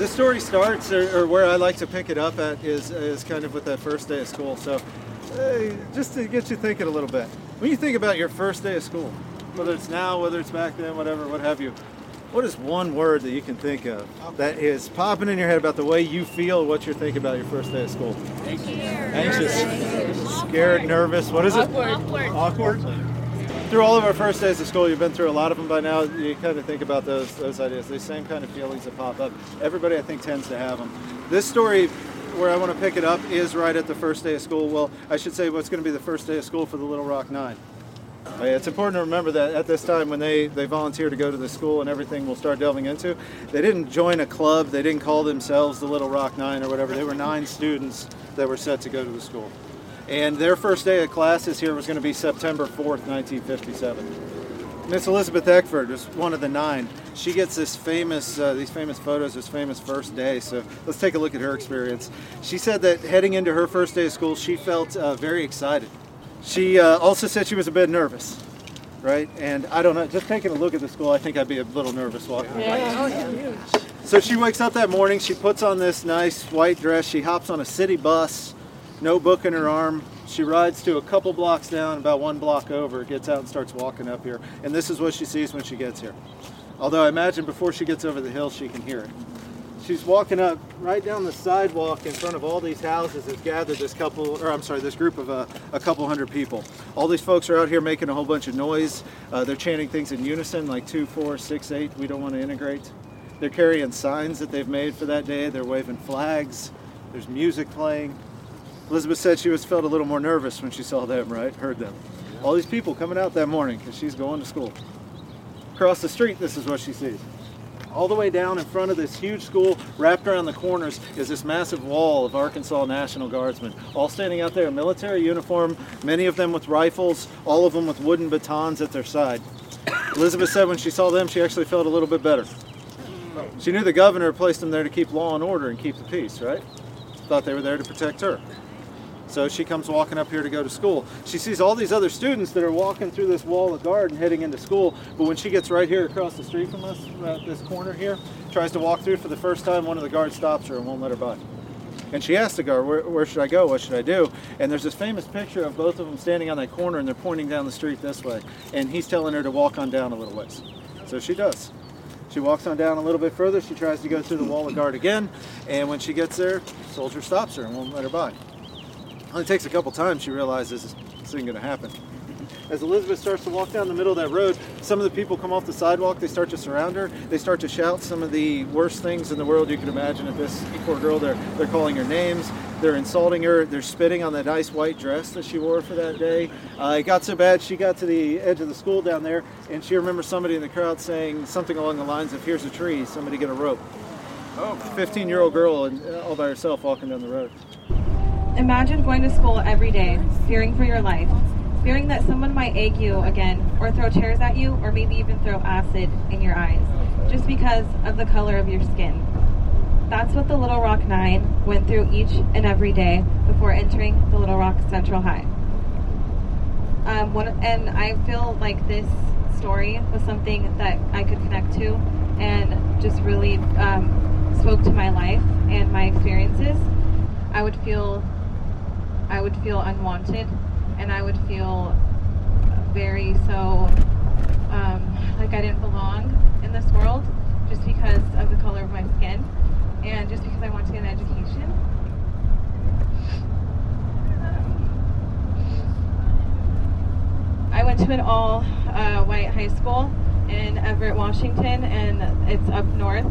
this story starts, or, or, where I like to pick it up at, is, is kind of with that first day of school. So, uh, just to get you thinking a little bit, when you think about your first day of school, whether it's now, whether it's back then, whatever, what have you, what is one word that you can think of that is popping in your head about the way you feel, what you're thinking about your first day of school? Anxious. Anxious. Scared, nervous. What is it? Awkward. Awkward. Through all of our first days of school, you've been through a lot of them by now. You kind of think about those those ideas, these same kind of feelings that pop up. Everybody, I think, tends to have them. This story, where I want to pick it up, is right at the first day of school. Well, I should say what's going to be the first day of school for the Little Rock Nine. Uh, it's important to remember that at this time, when they, they volunteer to go to the school and everything we'll start delving into, they didn't join a club, they didn't call themselves the Little Rock Nine or whatever. They were nine students that were set to go to the school. And their first day of classes here was going to be September 4th, 1957. Miss Elizabeth Eckford was one of the nine. She gets this famous, uh, these famous photos, this famous first day. So let's take a look at her experience. She said that heading into her first day of school, she felt uh, very excited she uh, also said she was a bit nervous, right? And I don't know, just taking a look at the school, I think I'd be a little nervous walking. Yeah. So she wakes up that morning, she puts on this nice white dress, she hops on a city bus, no book in her arm. She rides to a couple blocks down, about one block over, gets out and starts walking up here. And this is what she sees when she gets here. Although I imagine before she gets over the hill, she can hear it. She's walking up right down the sidewalk in front of all these houses has gathered this couple or i'm sorry this group of uh, a couple hundred people. All these folks are out here making a whole bunch of noise. Uh, they're chanting things in unison like two four six eight we don't want to integrate. They're carrying signs that they've made for that day. They're waving flags. There's music playing elizabeth said she was felt a little more nervous when she saw them right heard them all these people coming out that morning because she's going to school across the street this is what she sees all the way down in front of this huge school, wrapped around the corners, is this massive wall of Arkansas National Guardsmen, all standing out there in military uniform, many of them with rifles, all of them with wooden batons at their side. Elizabeth said when she saw them, she actually felt a little bit better. She knew the governor placed them there to keep law and order and keep the peace, right? Thought they were there to protect her. So she comes walking up here to go to school. She sees all these other students that are walking through this wall of guard and heading into school. But when she gets right here across the street from us, at this corner here, tries to walk through for the first time, one of the guards stops her and won't let her by. And she asks the guard, where, where, should I go? What should I do? And there's this famous picture of both of them standing on that corner and they're pointing down the street this way. And he's telling her to walk on down a little ways. So she does. She walks on down a little bit further. She tries to go through the wall of guard again. And when she gets there, soldier stops her and won't let her by. Only takes a couple times she realizes this isn't going to happen. As Elizabeth starts to walk down the middle of that road, some of the people come off the sidewalk. They start to surround her. They start to shout some of the worst things in the world you could imagine at this poor girl. They're, they're calling her names. They're insulting her. They're spitting on that nice white dress that she wore for that day. Uh, it got so bad she got to the edge of the school down there, and she remembers somebody in the crowd saying something along the lines of, "Here's a tree. Somebody get a rope." Oh, 15-year-old girl and all by herself walking down the road. Imagine going to school every day, fearing for your life, fearing that someone might egg you again, or throw chairs at you, or maybe even throw acid in your eyes, just because of the color of your skin. That's what the Little Rock Nine went through each and every day before entering the Little Rock Central High. Um, one, and I feel like this story was something that I could connect to and just really um, spoke to my life and my experiences. I would feel I would feel unwanted and I would feel very so um, like I didn't belong in this world just because of the color of my skin and just because I want to get an education. I went to an all uh, white high school in Everett, Washington, and it's up north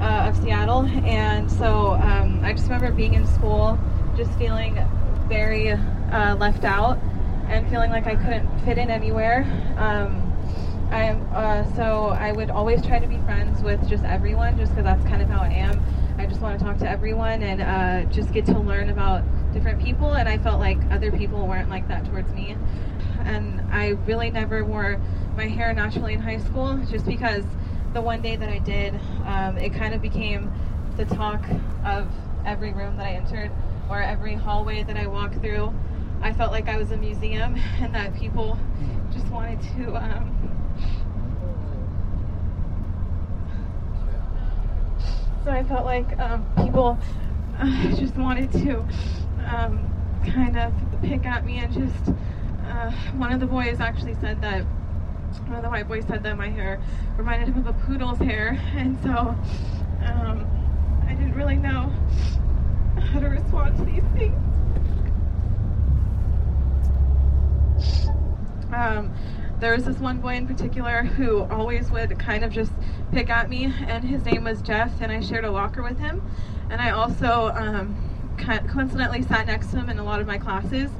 uh, of Seattle. And so um, I just remember being in school, just feeling very uh, left out and feeling like I couldn't fit in anywhere. Um, I uh, so I would always try to be friends with just everyone, just because that's kind of how I am. I just want to talk to everyone and uh, just get to learn about different people. And I felt like other people weren't like that towards me. And I really never wore my hair naturally in high school, just because the one day that I did, um, it kind of became the talk of every room that I entered or every hallway that I walked through, I felt like I was a museum and that people just wanted to um, So I felt like um, people uh, just wanted to um, kind of pick at me and just. Uh, one of the boys actually said that one of the white boys said that my hair reminded him of a poodle's hair, and so um, I didn't really know how to respond to these things. Um, there was this one boy in particular who always would kind of just pick at me, and his name was Jeff, and I shared a locker with him. And I also um, coincidentally sat next to him in a lot of my classes,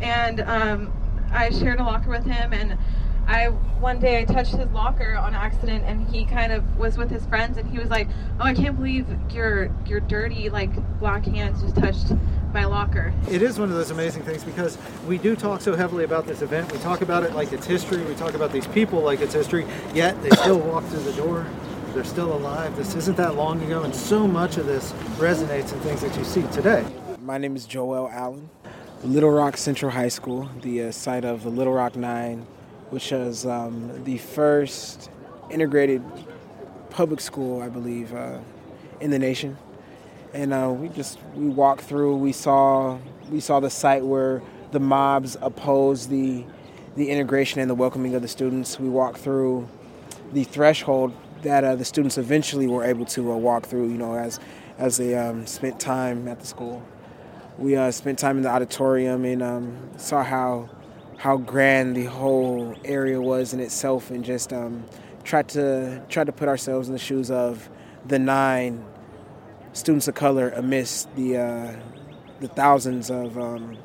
and um, I shared a locker with him, and I one day I touched his locker on accident, and he kind of was with his friends, and he was like, "Oh, I can't believe your your dirty like black hands just touched my locker." It is one of those amazing things because we do talk so heavily about this event. We talk about it like it's history. We talk about these people like it's history. Yet they still walk through the door. They're still alive. This isn't that long ago, and so much of this resonates in things that you see today. My name is Joel Allen. Little Rock Central High School, the uh, site of the Little Rock Nine which was um, the first integrated public school, I believe, uh, in the nation. And uh, we just we walked through. We saw we saw the site where the mobs opposed the the integration and the welcoming of the students. We walked through the threshold that uh, the students eventually were able to uh, walk through. You know, as as they um, spent time at the school. We uh, spent time in the auditorium and um, saw how how grand the whole area was in itself, and just um, tried to try to put ourselves in the shoes of the nine students of color amidst the uh, the thousands of, um,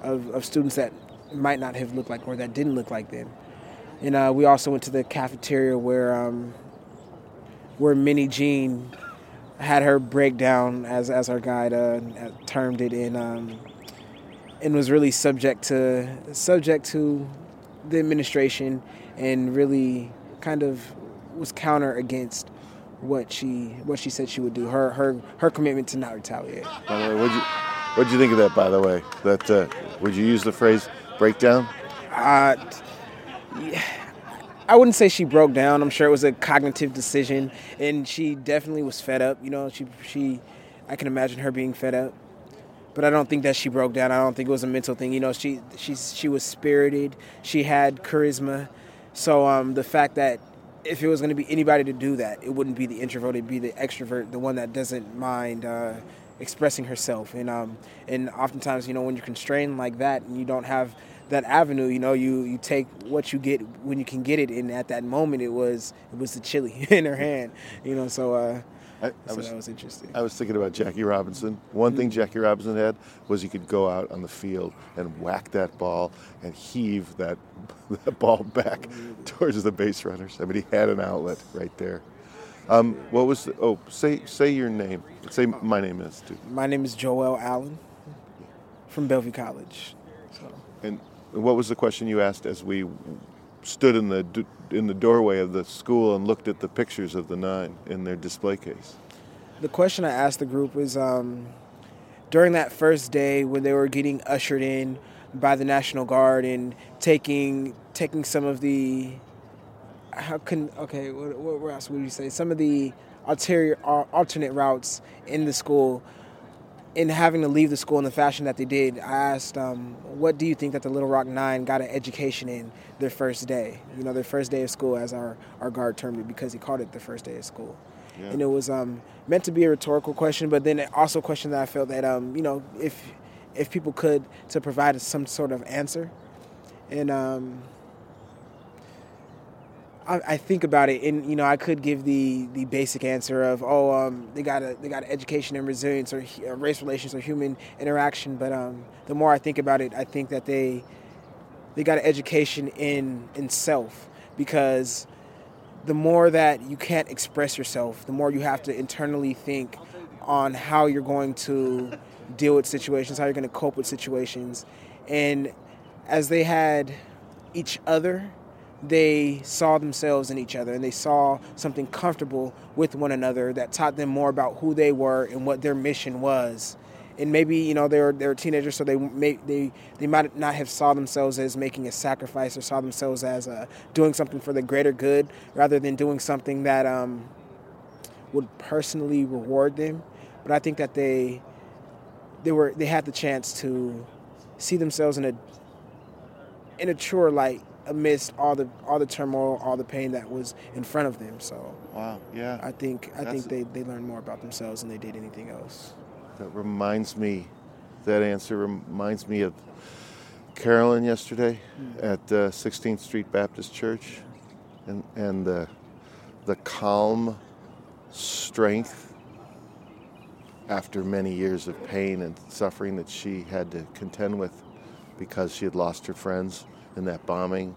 of, of students that might not have looked like or that didn't look like them. And uh, we also went to the cafeteria where um, where Minnijean had her breakdown, as as our guide uh, termed it, in um, and was really subject to subject to the administration and really kind of was counter against what she what she said she would do her her her commitment to not retaliate. By the way, what you what you think of that? By the way, that uh, would you use the phrase breakdown? Uh, yeah. I wouldn't say she broke down. I'm sure it was a cognitive decision, and she definitely was fed up. You know, she she I can imagine her being fed up but I don't think that she broke down. I don't think it was a mental thing. You know, she she she was spirited. She had charisma. So um, the fact that if it was going to be anybody to do that, it wouldn't be the introvert. It'd be the extrovert, the one that doesn't mind uh, expressing herself. And um, and oftentimes, you know, when you're constrained like that and you don't have that avenue, you know, you you take what you get when you can get it. And at that moment, it was it was the chili in her hand. You know, so. Uh, I, I so was, that was interesting. I was thinking about Jackie Robinson. One thing mm-hmm. Jackie Robinson had was he could go out on the field and whack that ball and heave that, that ball back towards the base runners. I mean, he had an outlet right there. Um, what was the, oh say say your name. Say my name is too. My name is Joel Allen from Bellevue College. So. And what was the question you asked as we stood in the in the doorway of the school and looked at the pictures of the nine in their display case. The question I asked the group was um, during that first day when they were getting ushered in by the National Guard and taking taking some of the how can okay what, what else would you say some of the ulterior alternate routes in the school in having to leave the school in the fashion that they did, I asked, um, "What do you think that the Little Rock Nine got an education in their first day? You know, their first day of school, as our our guard termed it, because he called it the first day of school." Yeah. And it was um, meant to be a rhetorical question, but then also a question that I felt that um, you know, if if people could to provide some sort of answer, and um, I, I, think about it, and you know, I could give the the basic answer of, oh, um, they got a they got education and resilience or uh, race relations or human interaction. But um, the more I think about it, I think that they they got an education in in self because the more that you can't express yourself, the more you have to internally think on how you're going to deal with situations, how you're going to cope with situations, and as they had each other they saw themselves in each other and they saw something comfortable with one another that taught them more about who they were and what their mission was. And maybe you know they were they were teenagers, so they may, they they might not have saw themselves as making a sacrifice or saw themselves as uh, doing something for the greater good, rather than doing something that um, would personally reward them, but I think that they they were they had the chance to see themselves in a in a truer light amidst all the all the turmoil, all the pain that was in front of them. So Wow. Yeah. I think I That's think they, they learned more about themselves than they did anything else. That reminds me, that answer reminds me of Carolyn yesterday at uh, 16th Street Baptist Church, and and the the calm strength after many years of pain and suffering that she had to contend with because she had lost her friends in that bombing.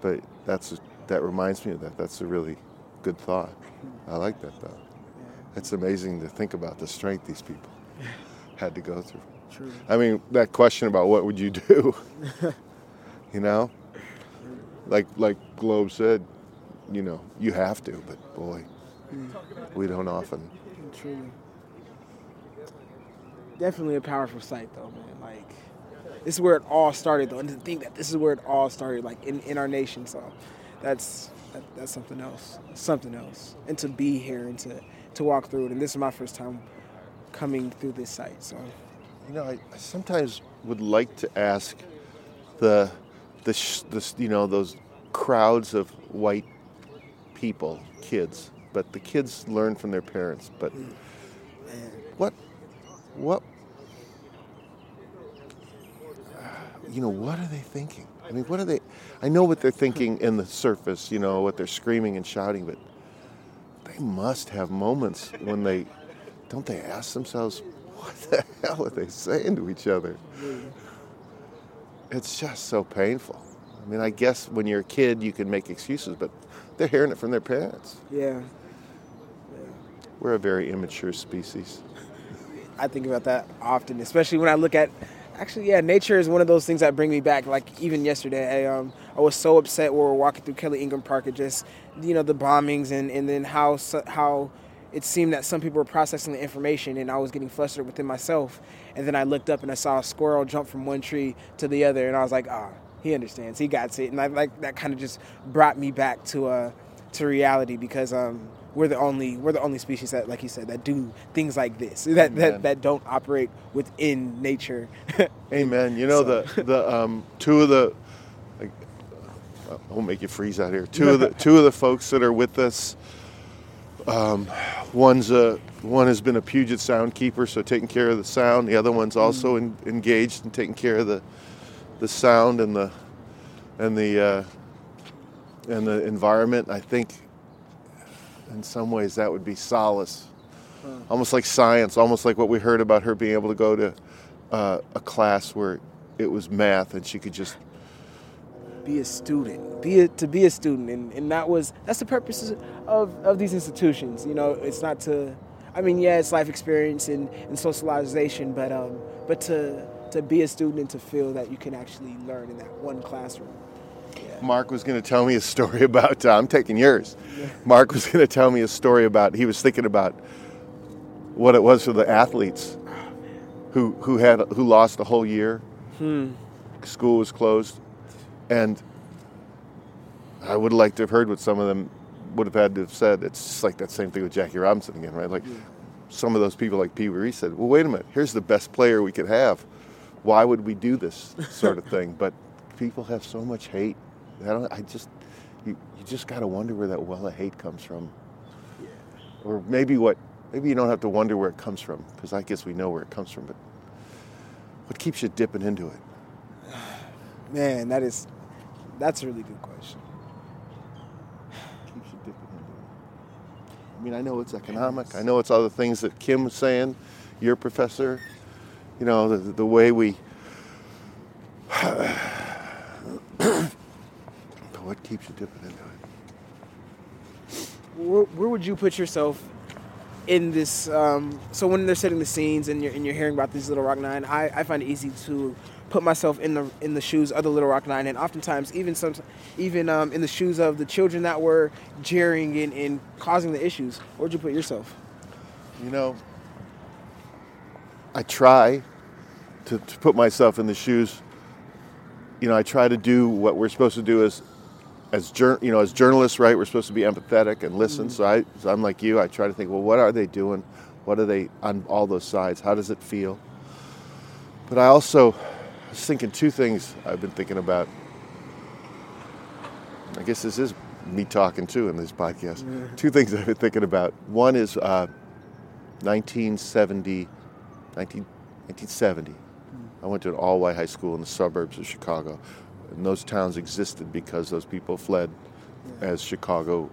But that's that reminds me of that. That's a really good thought. I like that thought. It's amazing to think about the strength these people had to go through. True. I mean, that question about what would you do? you know, like like Globe said, you know, you have to, but boy, hmm. we don't often. Truly. Definitely a powerful sight, though, man. Like, this is where it all started, though. And to think that this is where it all started, like, in, in our nation. So that's that, that's something else. Something else. And to be here and to, to walk through it. And this is my first time coming through this site. So, You know, I, I sometimes would like to ask the the, sh- the you know those crowds of white people, kids, but the kids learn from their parents. But mm. what what you know what are they thinking? I mean, what are they? I know what they're thinking in the surface. You know what they're screaming and shouting, but they must have moments when they don't they ask themselves, what the hell are they saying to each other? It's just so painful. I mean, I guess when you're a kid, you can make excuses, but they're hearing it from their parents. yeah. We're a very immature species. I think about that often, especially when I look at. Actually, yeah, nature is one of those things that bring me back. Like even yesterday, I, um, I was so upset when we were walking through Kelly Ingram Park. It just, you know, the bombings and, and then how how it seemed that some people were processing the information, and I was getting flustered within myself. And then I looked up and I saw a squirrel jump from one tree to the other, and I was like, ah, he understands, he got it. And I like that kind of just brought me back to uh to reality because um we're the only we're the only species that like you said that do things like this that Amen. that, that don't operate within nature Amen. You know the the um, two of the like, I won't make you freeze out here. Two of the two of the folks that are with us. Um, one's a one has been a Puget Sound keeper, so taking care of the sound. The other one's also en- engaged in taking care of the the sound and the and the uh, and the environment. I think in some ways that would be solace, almost like science, almost like what we heard about her being able to go to uh, a class where it was math and she could just be a student. Be a, to be a student. And, and that was that's the purpose of, of these institutions you know? It's not to i mean yeah it's life experience and, and socialization but um but to to be a student and to feel that you can actually learn in that one classroom Mark was going to tell me a story about. Uh, I'm taking yours. Mark was going to tell me a story about. He was thinking about what it was for the athletes who who had who lost a whole year. School was closed, and I would like to have heard what some of them would have had to have said. It's just like that same thing with Jackie Robinson again, right? Like some of those people, like Pee Wee Reese, said, "Well, wait a minute. Here's the best player we could have. Why would we do this sort of thing?" But people have so much hate. I don't. I just. You, you just got to wonder where that well of hate comes from. Or maybe what. Maybe you don't have to wonder where it comes from, because I guess we know where it comes from. But what keeps you dipping into it? man that is that's a really good question keeps you dipping into it? I mean, I know it's economic. I know it's other things that Kim was saying, your professor. You know, the, the way we. keeps you dipping into it? where, where would you put yourself in this? Um, so when they're setting the scenes and you're and you're hearing about these Little Rock Nine, I, I find it easy to put myself in the in the shoes of the Little Rock Nine, and oftentimes even some even um, in the shoes of the children that were jeering and, and causing the issues. Where'd you put yourself? You know, I try to, to put myself in the shoes. You know, I try to do what we're supposed to do as as jour- you know, as journalists, right, we're supposed to be empathetic and listen. So I, so I'm like you. I try to think, well, what are they doing? What are they on all those sides? How does it feel? But I also was thinking two things I've been thinking about. I guess this is me talking too in this podcast. Two things I've been thinking about. One is uh, 1970, 19, 1970. I went to an all-white high school in the suburbs of Chicago, and those towns existed because those people fled as Chicago.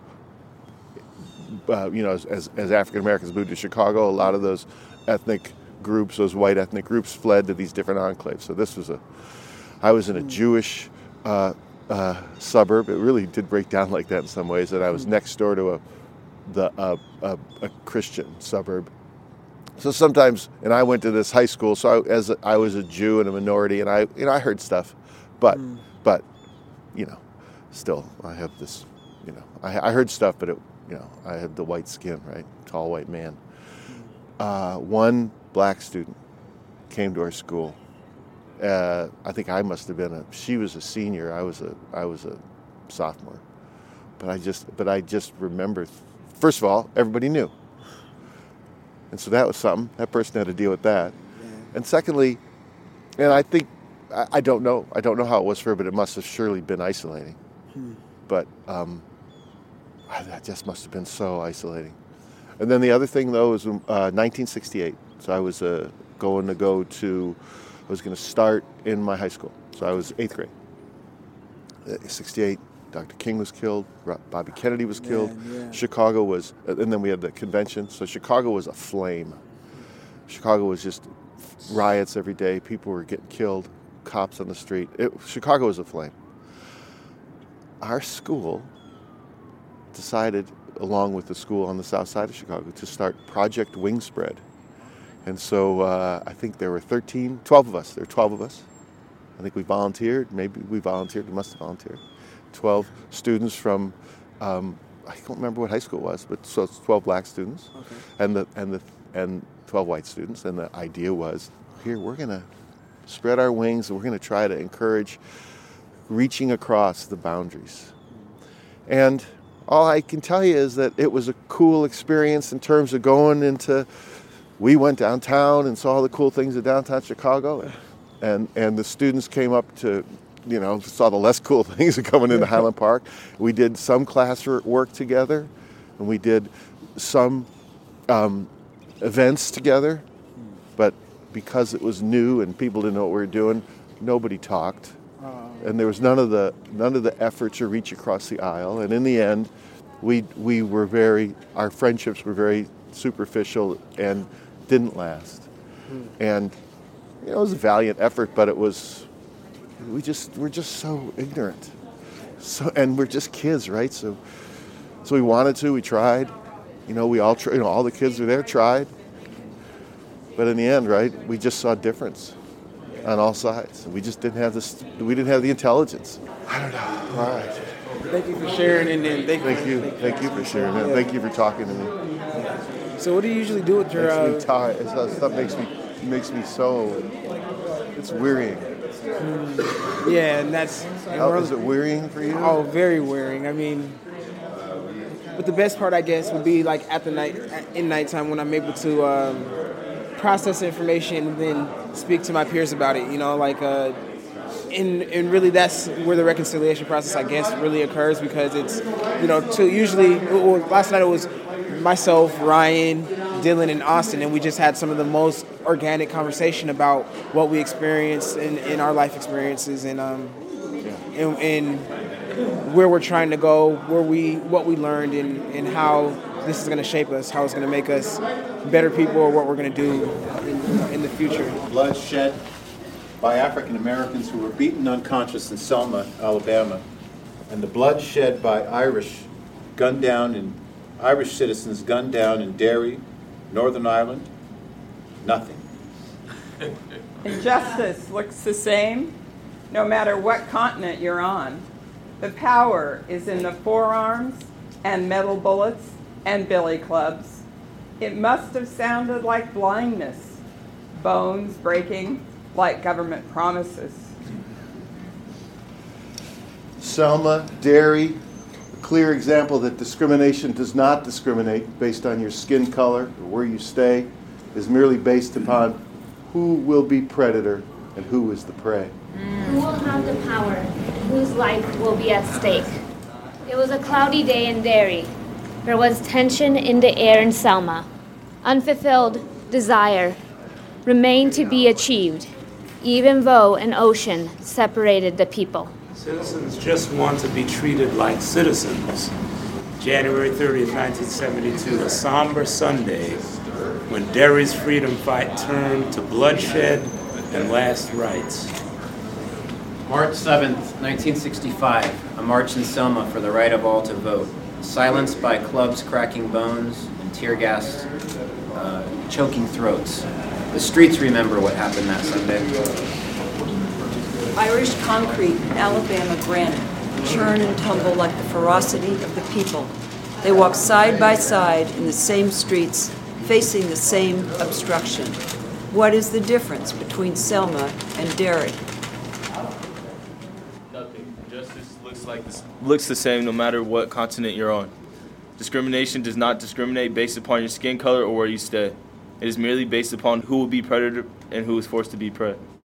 Uh, you know, as, as, as African Americans moved to Chicago, a lot of those ethnic groups, those white ethnic groups, fled to these different enclaves. So this was a, I was in a Jewish uh, uh, suburb. It really did break down like that in some ways. And I was next door to a, the uh, a, a Christian suburb. So sometimes, and I went to this high school. So I, as a, I was a Jew and a minority, and I, you know, I heard stuff, but, but, you know, still, I have this, you know, I, I heard stuff, but it, you know, I had the white skin, right, tall white man. Uh, one black student came to our school. Uh, I think I must have been a. She was a senior. I was a. I was a sophomore. But I just. But I just remember. First of all, everybody knew. And so that was something. That person had to deal with that. And secondly, and I think I, I don't know. I don't know how it was for her, but it must have surely been isolating. But um, ah, that just must have been so isolating. And then the other thing, though, was uh, 1968. So I was uh, going to go to, I was going to start in my high school. So I was eighth grade. Uh, 68, Dr. King was killed, Bobby Kennedy was killed, Man, yeah. Chicago was, uh, and then we had the convention. So Chicago was a flame. Chicago was just riots every day. People were getting killed, cops on the street. It, Chicago was aflame. Our school decided, along with the school on the south side of Chicago, to start Project Wingspread. And so uh, I think there were 13, 12 of us. There were 12 of us. I think we volunteered. Maybe we volunteered. We must have volunteered. 12 students from, um, I don't remember what high school it was, but so it's 12 black students, and the and the and 12 white students. And the idea was, here we're gonna spread our wings. and We're gonna try to encourage reaching across the boundaries. And all I can tell you is that it was a cool experience in terms of going into. We went downtown and saw all the cool things of downtown Chicago, and and the students came up to, you know, saw the less cool things of coming into Highland Park. We did some class wor- work together, and we did some um, events together, because it was new and people didn't know what we were doing, nobody talked uh. and there was none of the none of the effort to reach across the aisle. And in the end, we we were very our friendships were very superficial and didn't last. Hmm. And you know, it was a valiant effort, but it was we just we're just so ignorant. So and we're just kids, right? So so we wanted to, we tried. You know, we all you know all the kids were there tried. But in the end, right, we just saw difference on all sides. We just didn't have this. We didn't have the intelligence. I don't know. All right. Thank you for sharing, and then thank, Thank you. Thank you for sharing that. Thank you for talking to me. So, what do you usually do with your? Makes me Uh, tired. It's, that stuff makes me makes me so. It's wearying. yeah, and that's. and How, it wearying for you? Oh, very wearing. I mean, but the best part, I guess, would be like at the night, in nighttime when I'm able to um, process information and then speak to my peers about it. You know, like, uh, and and really that's where the reconciliation process, I guess, really occurs because it's, you know, to usually well, last night it was myself, Ryan, Dylan, and Austin, and we just had some of the most organic conversation about what we experienced in, in our life experiences and um, and, and where we're trying to go, where we what we learned, and, and how this is going to shape us, how it's going to make us better people, or what we're going to do in, in the future. blood shed by African Americans who were beaten unconscious in Selma, Alabama, and the blood shed by Irish gunned down in Irish citizens gunned down in Derry, Northern Ireland, nothing. Injustice looks the same no matter what continent you're on. The power is in the forearms and metal bullets and billy clubs. It must have sounded like blindness, bones breaking like government promises. Selma, Derry, a clear example that discrimination does not discriminate based on your skin color or where you stay, is merely based upon who will be predator and who is the prey. Who will have the power? Whose life will be at stake? It was a cloudy day in Derry. There was tension in the air in Selma. Unfulfilled desire remained to be achieved, even though an ocean separated the people. Citizens just want to be treated like citizens. January 30th, 1972, a somber Sunday when Derry's freedom fight turned to bloodshed and last rites. March 7th, 1965, a march in Selma for the right of all to vote. Silenced by clubs cracking bones and tear gas uh, choking throats. The streets remember what happened that Sunday. Irish concrete Alabama granite churn and tumble like the ferocity of the people. They walk side by side in the same streets, facing the same obstruction. What is the difference between Selma and Derry? Nothing. Justice looks like this, looks the same no matter what continent you're on. Discrimination does not discriminate based upon your skin color or where you stay. It is merely based upon who will be predator and who is forced to be prey.